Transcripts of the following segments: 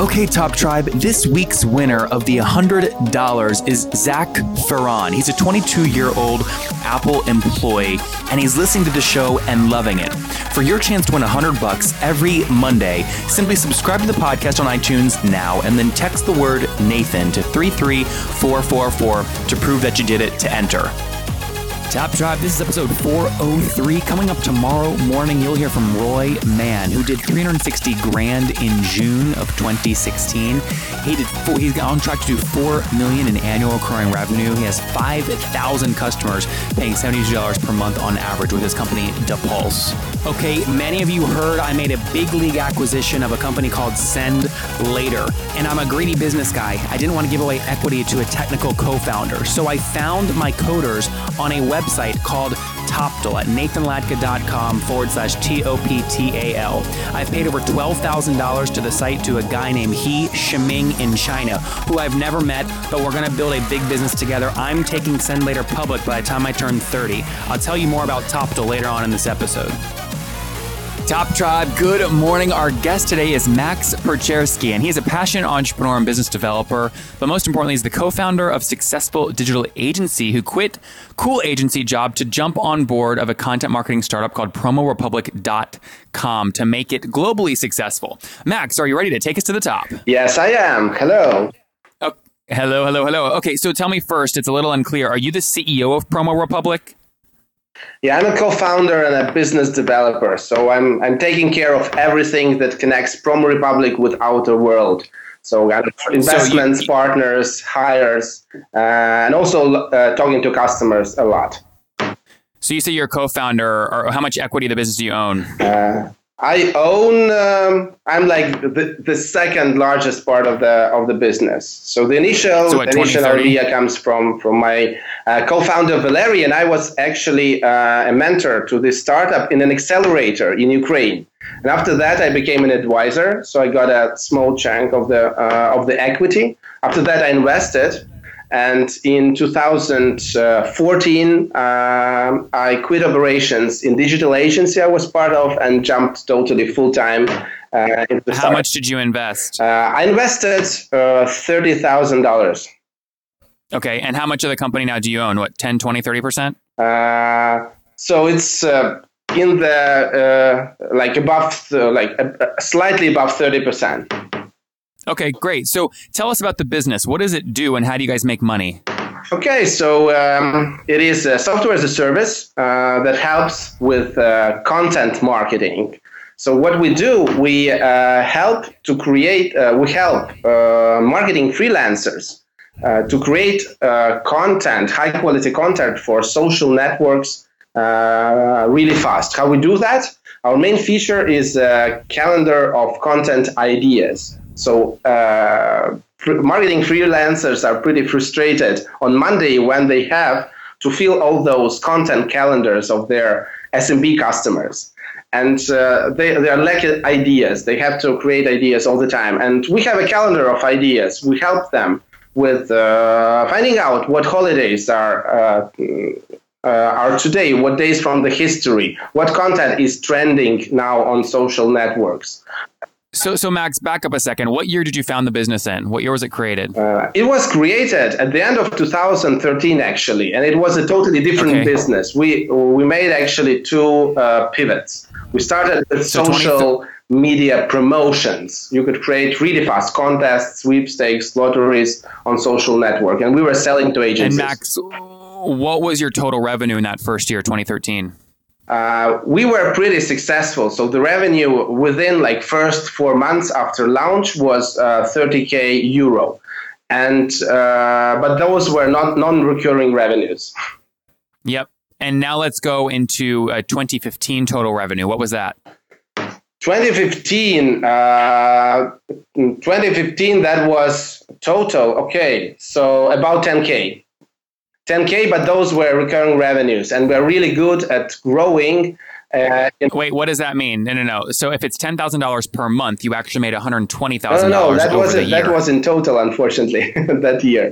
Okay, Top Tribe, this week's winner of the $100 is Zach Ferron. He's a 22 year old Apple employee, and he's listening to the show and loving it. For your chance to win 100 bucks every Monday, simply subscribe to the podcast on iTunes now and then text the word Nathan to 33444 to prove that you did it to enter. Top Tribe, this is episode 403. Coming up tomorrow morning, you'll hear from Roy Mann, who did 360 grand in June of 2016. He did four, he's on track to do 4 million in annual recurring revenue. He has 5,000 customers paying $72 per month on average with his company Depulse. Okay, many of you heard I made a big league acquisition of a company called Send Later, and I'm a greedy business guy. I didn't want to give away equity to a technical co-founder, so I found my coders on a website called Toptal at nathanlatka.com forward slash T O P T A L. I've paid over $12,000 to the site to a guy named He Shiming in China, who I've never met, but we're going to build a big business together. I'm taking Send Later public by the time I turn 30. I'll tell you more about Toptal later on in this episode. Top Tribe, good morning. Our guest today is Max Perchersky, and he is a passionate entrepreneur and business developer. But most importantly, he's the co-founder of Successful Digital Agency, who quit cool agency job to jump on board of a content marketing startup called PromoRepublic.com to make it globally successful. Max, are you ready to take us to the top? Yes, I am. Hello. Oh, hello, hello, hello. Okay, so tell me first. It's a little unclear. Are you the CEO of Promo Republic? Yeah, I'm a co-founder and a business developer. So I'm I'm taking care of everything that connects Promo Republic with outer world. So investments, so you, partners, hires, uh, and also uh, talking to customers a lot. So you say you're a co-founder, or how much equity of the business do you own? Uh, I own. Um, I'm like the, the second largest part of the of the business. So the initial so initial idea comes from from my uh, co-founder Valery, and I was actually uh, a mentor to this startup in an accelerator in Ukraine. And after that, I became an advisor. So I got a small chunk of the uh, of the equity. After that, I invested and in 2014, um, I quit operations in digital agency I was part of and jumped totally full time. Uh, How much did you invest? Uh, I invested uh, $30,000. Okay. And how much of the company now do you own? What, 10, 20, 30%? Uh, so it's uh, in the, uh, like above, like slightly above 30%. Okay, great. So tell us about the business. What does it do and how do you guys make money? Okay, so um, it is a software as a service uh, that helps with uh, content marketing. So what we do, we uh, help to create, uh, we help uh, marketing freelancers uh, to create content, high quality content for social networks really fast. How we do that? Our main feature is a calendar of content ideas. So uh, marketing freelancers are pretty frustrated on Monday when they have to fill all those content calendars of their SMB customers. And uh, they, they are lacking ideas. They have to create ideas all the time. And we have a calendar of ideas. We help them with uh, finding out what holidays are uh, uh, are today, what days from the history, what content is trending now on social networks. So, so Max, back up a second. What year did you found the business in? What year was it created? Uh, it was created at the end of 2013, actually, and it was a totally different okay. business. We we made actually two uh, pivots. We started with so social media promotions. You could create really fast contests, sweepstakes, lotteries on social network, and we were selling to agencies. And Max, what was your total revenue in that first year, 2013? Uh, we were pretty successful. So the revenue within like first four months after launch was uh, 30k euro, and uh, but those were not non-recurring revenues. Yep. And now let's go into 2015 total revenue. What was that? 2015, uh, 2015, that was total. Okay, so about 10k, 10k, but those were recurring revenues, and we're really good at growing. Uh, Wait, what does that mean? No, no, no. So if it's ten thousand dollars per month, you actually made one hundred twenty thousand no, no, dollars that was that was in total, unfortunately, that year.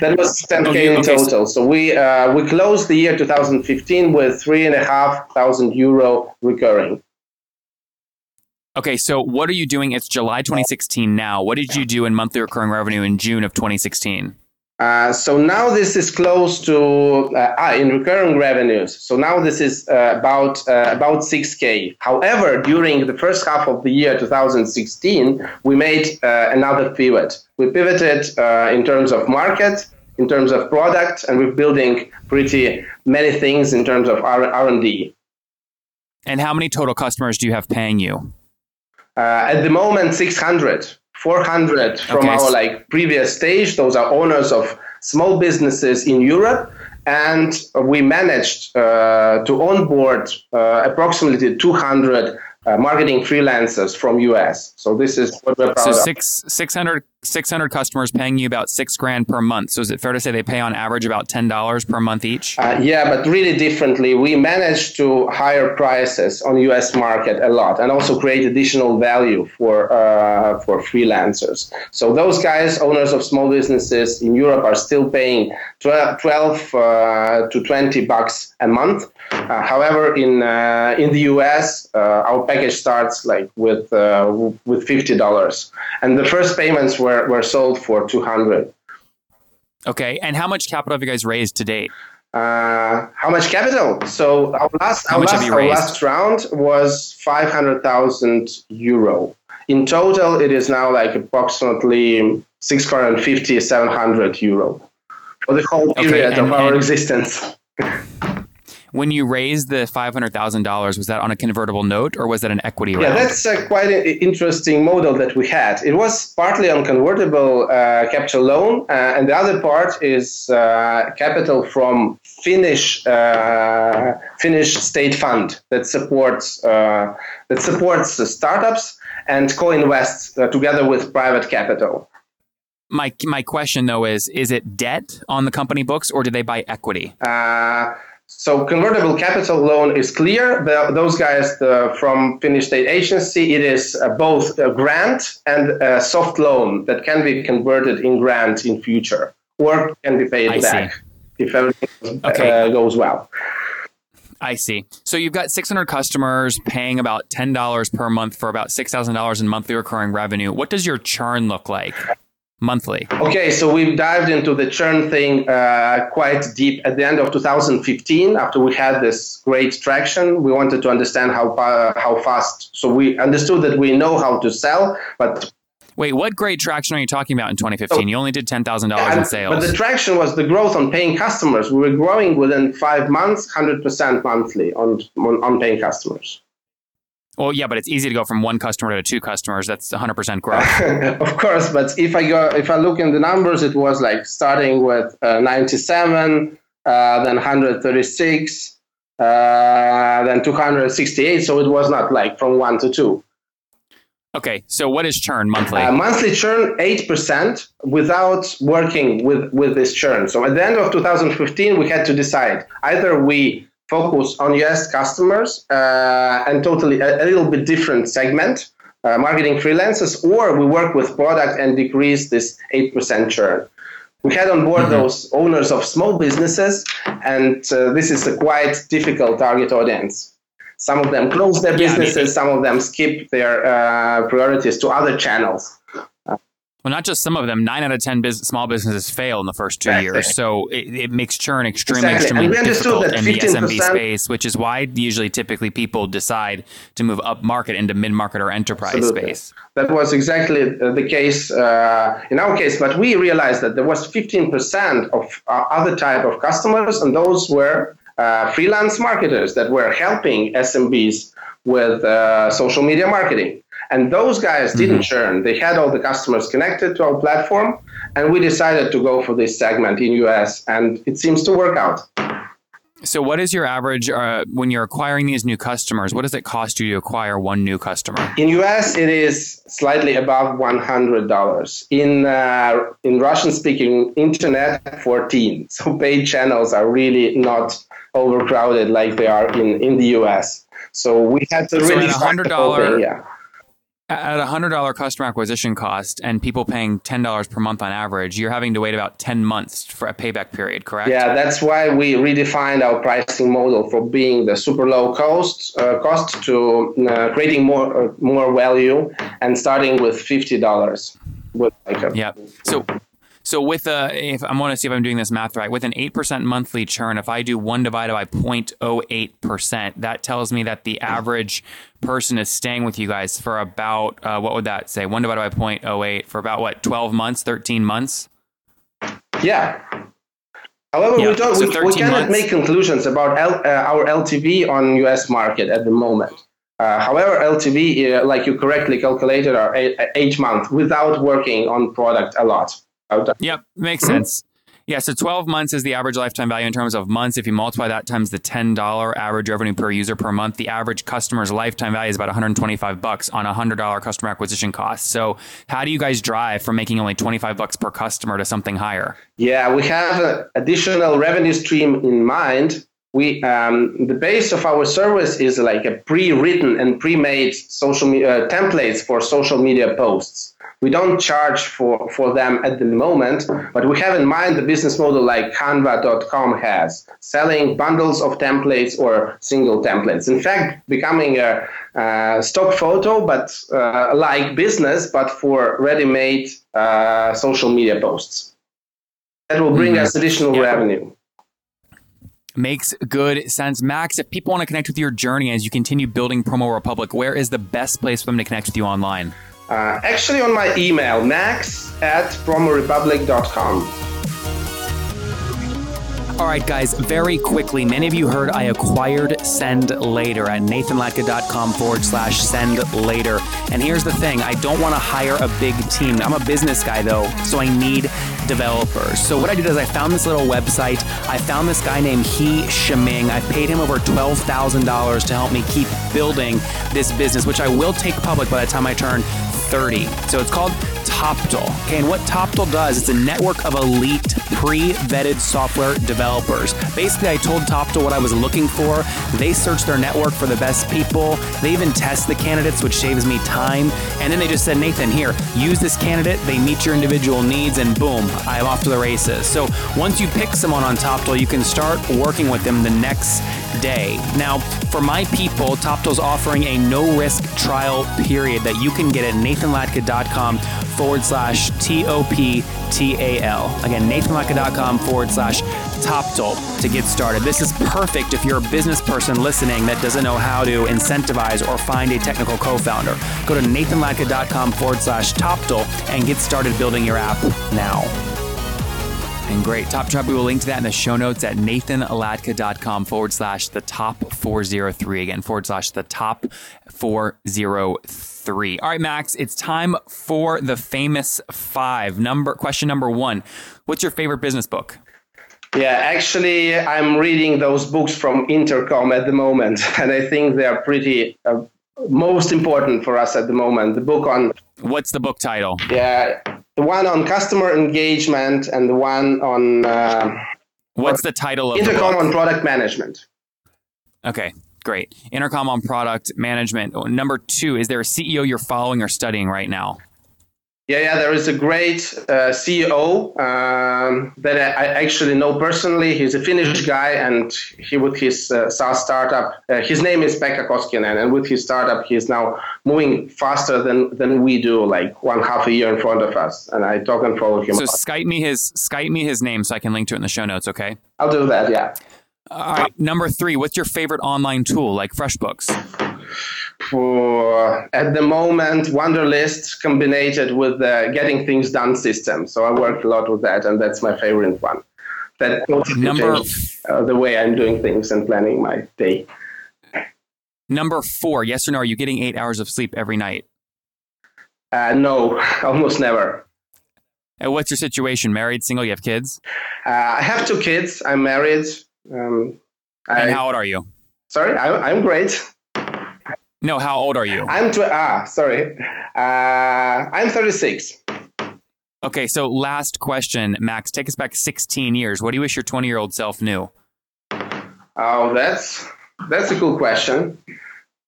That was 10k Okay, in okay, so- total. So we uh, we closed the year 2015 with three and a half thousand euro recurring. Okay, so what are you doing? It's July 2016 now. What did you do in monthly recurring revenue in June of 2016? Uh, so now this is close to uh, ah, in recurring revenues. So now this is uh, about uh, about 6k. However, during the first half of the year 2016, we made uh, another pivot. We pivoted uh, in terms of market, in terms of product, and we're building pretty many things in terms of R- R&D. And how many total customers do you have paying you? Uh, at the moment, 600, 400 from Okay. our like previous stage. Those are owners of small businesses in Europe, and we managed uh, to onboard uh, approximately 200 uh, marketing freelancers from US. So this is what we're proud So of. six, 600, 600 customers paying you about six grand per month. So is it fair to say they pay on average about $10 per month each? Uh, yeah, but really differently. We managed to higher prices on US market a lot, and also create additional value for uh, for freelancers. So those guys, owners of small businesses in Europe, are still paying 12, 12 uh, to 20 bucks a month. Uh, however, in uh, in the US, uh, our package starts like with uh, with fifty dollars, and the first payments were, were sold for two hundred. Okay, and how much capital have you guys raised to date? Uh, how much capital? So our last our last, our last round was five hundred thousand euro. In total, it is now like approximately 650, 700 euro for the whole Okay, period and- of our and- existence. When you raised the $500,000, was that on a convertible note or was that an equity round? Yeah, that's uh, quite an interesting model that we had. It was partly on convertible uh, capital loan, uh, and the other part is uh, capital from Finnish uh, Finnish state fund that supports uh, that supports the startups and co-invests uh, together with private capital. my, my question though is, is it debt on the company books or do they buy equity? Uh, so convertible capital loan is clear. The, those guys the, from Finnish State Agency, it is uh, both a grant and a soft loan that can be converted in grant in future or can be paid I see. back if everything Okay. uh, goes well. I see. So you've got 600 customers paying about $10 per month for about $6,000 in monthly recurring revenue. What does your churn look like monthly? Okay, so we've dived into the churn thing uh, quite deep at the end of 2015. After we had this great traction, we wanted to understand how uh, how fast. So we understood that we know how to sell, but Wait, what great traction are you talking about in 2015? You only did $10,000 in sales. But the traction was the growth on paying customers. We were growing within five months, 100% monthly on, on, on paying customers. Well, yeah, but it's easy to go from one customer to two customers. That's 100% growth. of course, but if I go, if I look in the numbers, it was like starting with uh, 97, uh, then 136, uh, then 268. So it was not like from one to two. Okay, so what is churn monthly? Uh, monthly churn 8% without working with, with this churn. So at the end of 2015, we had to decide either we focus on US customers uh, and totally a, a little bit different segment, uh, marketing freelancers, or we work with product and decrease this 8% churn. We had on board those owners of small businesses, and uh, this is a quite difficult target audience. Some of them close their Yeah, I mean, businesses, some of them skip their uh, priorities to other channels. Well, not just some of them. Nine out of 10 business, small businesses fail in the first two Exactly. years. So it, it makes churn extremely, Exactly. extremely And we difficult that in the SMB space, which is why usually typically people decide to move up market into mid market or enterprise Absolutely. space. That was exactly uh, the case uh, in our case, but we realized that there was 15% of uh, other type of customers, and those were uh, freelance marketers that were helping SMBs with uh, social media marketing. And those guys didn't churn. They had all the customers connected to our platform, and we decided to go for this segment in US, and it seems to work out. So, what is your average uh, when you're acquiring these new customers? What does it cost you to acquire one new customer? In US, it is slightly above one hundred dollars. In uh, in Russian-speaking internet, fourteen. So paid channels are really not overcrowded like they are in in the US. So we had to So really at find the whole $100 yeah. At a hundred dollar customer acquisition cost and people paying ten dollars per month on average, you're having to wait about ten months for a payback period, correct? Yeah, that's why we redefined our pricing model from being the super low cost uh, cost to uh, creating more uh, more value and starting with fifty dollars. With like a, Yep. So, so with a, if I'm want to see if I'm doing this math right, with an eight percent monthly churn, if I do one divided by 0.08 percent, that tells me that the average person is staying with you guys for about uh, what would that say? One divided by 0.08 for about what? Twelve months? Thirteen months? yeah. However, Yeah, we don't. so we, we cannot months. make conclusions about L, uh, our LTV on US market at the moment. Uh, however, LTV, uh, like you correctly calculated, are eight, eight months without working on product a lot. Yep, makes sense. Yeah, so 12 months is the average lifetime value in terms of months. If you multiply that times the $10 average revenue per user per month, the average customer's lifetime value is about 125 bucks on a $100 customer acquisition cost. So, how do you guys drive from making only 25 bucks per customer to something higher? Yeah, we have an additional revenue stream in mind. We um, the base of our service is like a pre-written and pre-made social media uh, templates for social media posts. We don't charge for, for them at the moment, but we have in mind the business model like Canva.com has, selling bundles of templates or single templates. In fact, becoming a uh, stock photo, but uh, like business, but for ready-made uh, social media posts. That will bring Mhm. us additional Yeah. revenue. Makes good sense. Max, if people want to connect with your journey as you continue building Promo Republic, where is the best place for them to connect with you online? Uh, actually, on my email, max at promorepublic.com. All right, guys, very quickly, many of you heard I acquired Send Later at nathanlatka.com forward slash send later. And here's the thing I don't want to hire a big team. I'm a business guy, though, so I need developers. So what I did is I found this little website. I found this guy named He Shiming. I paid him over $12,000 to help me keep building this business, which I will take public by the time I turn 30. So it's called Toptal. Okay, and what Toptal does, it's a network of elite pre-vetted software developers. Basically, I told Toptal what I was looking for. They search their network for the best people. They even test the candidates, which saves me time. And then they just said, Nathan, here, use this candidate. They meet your individual needs, and boom, I'm off to the races. So once you pick someone on Toptal, you can start working with them the next day. Now, for my people, Toptal's offering a no risk trial period that you can get at nathanlatka.com forward slash T O P T A L. Again, nathanlatka.com forward slash Toptal to get started. This is perfect if you're a business person listening that doesn't know how to incentivize or find a technical co founder. Go to nathanlatka.com forward slash Toptal and get started building your app now. Great. Top Tribe, we will link to that in the show notes at nathanlatka.com forward slash the top 403. Again, forward slash the top 403. All right, Max, it's time for the famous five. Number question number one. What's your favorite business book? Yeah, actually, I'm reading those books from Intercom at the moment, and I think they are pretty uh, most important for us at the moment. The book on What's the book title? yeah, the one on customer engagement and the one on uh, What's the title of Intercom on product management. Okay, great. Intercom on product management. Number two, is there a CEO you're following or studying right now? Yeah, yeah, there is a great uh, CEO um, that I, actually know personally. He's a Finnish guy, and he with his uh, SaaS startup, uh, his name is Pekka Koskinen, and with his startup, he's now moving faster than than we do, like one half a year in front of us. And I talk and follow him. So Skype me his Skype me his name so I can link to it in the show notes, okay? I'll do that. Yeah. All right. Number three, what's your favorite online tool like FreshBooks? For at the moment, Wunderlist combined with the Getting Things Done system. So I worked a lot with that, and that's my favorite one. That totally Number changed uh, the way I'm doing things and planning my day. number four, yes or no? Are you getting eight hours of sleep every night? Uh, no, almost never. And what's your situation? Married, single? You have kids? Uh, I have two kids. I'm married. Um, And how old are you? Sorry, I, I'm great. No, how old are you? I'm tw- ah sorry. Uh, I'm 36. Okay, so last question, Max. Take us back 16 years. What do you wish your 20 year old self knew? Oh, that's that's a cool question.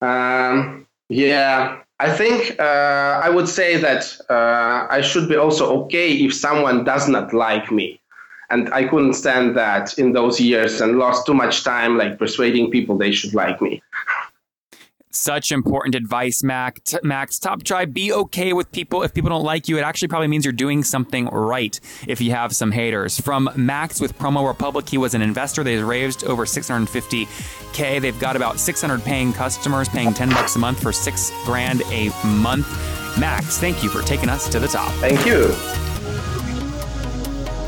Um, yeah, I think uh, I would say that uh, I should be also okay if someone does not like me. And I couldn't stand that in those years and lost too much time like persuading people they should like me. Such important advice, Max. Max, Top Tribe. be okay with people. If people don't like you, it actually probably means you're doing something right if you have some haters. From Max with Promo Republic, he was an investor. They've raised over 650K. They've got about 600 paying customers paying 10 bucks a month for six grand a month. Max, thank you for taking us to the top. Thank you.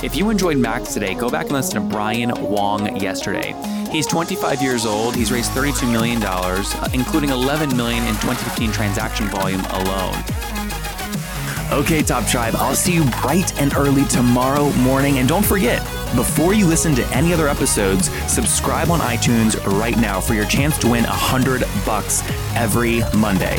If you enjoyed Max today, go back and listen to Brian Wong yesterday. He's 25 years old. He's raised $32 million, uh, including 11 million in 2015 transaction volume alone. Okay, Top Tribe, I'll see you bright and early tomorrow morning. And don't forget, before you listen to any other episodes, subscribe on iTunes right now for your chance to win 100 bucks every Monday.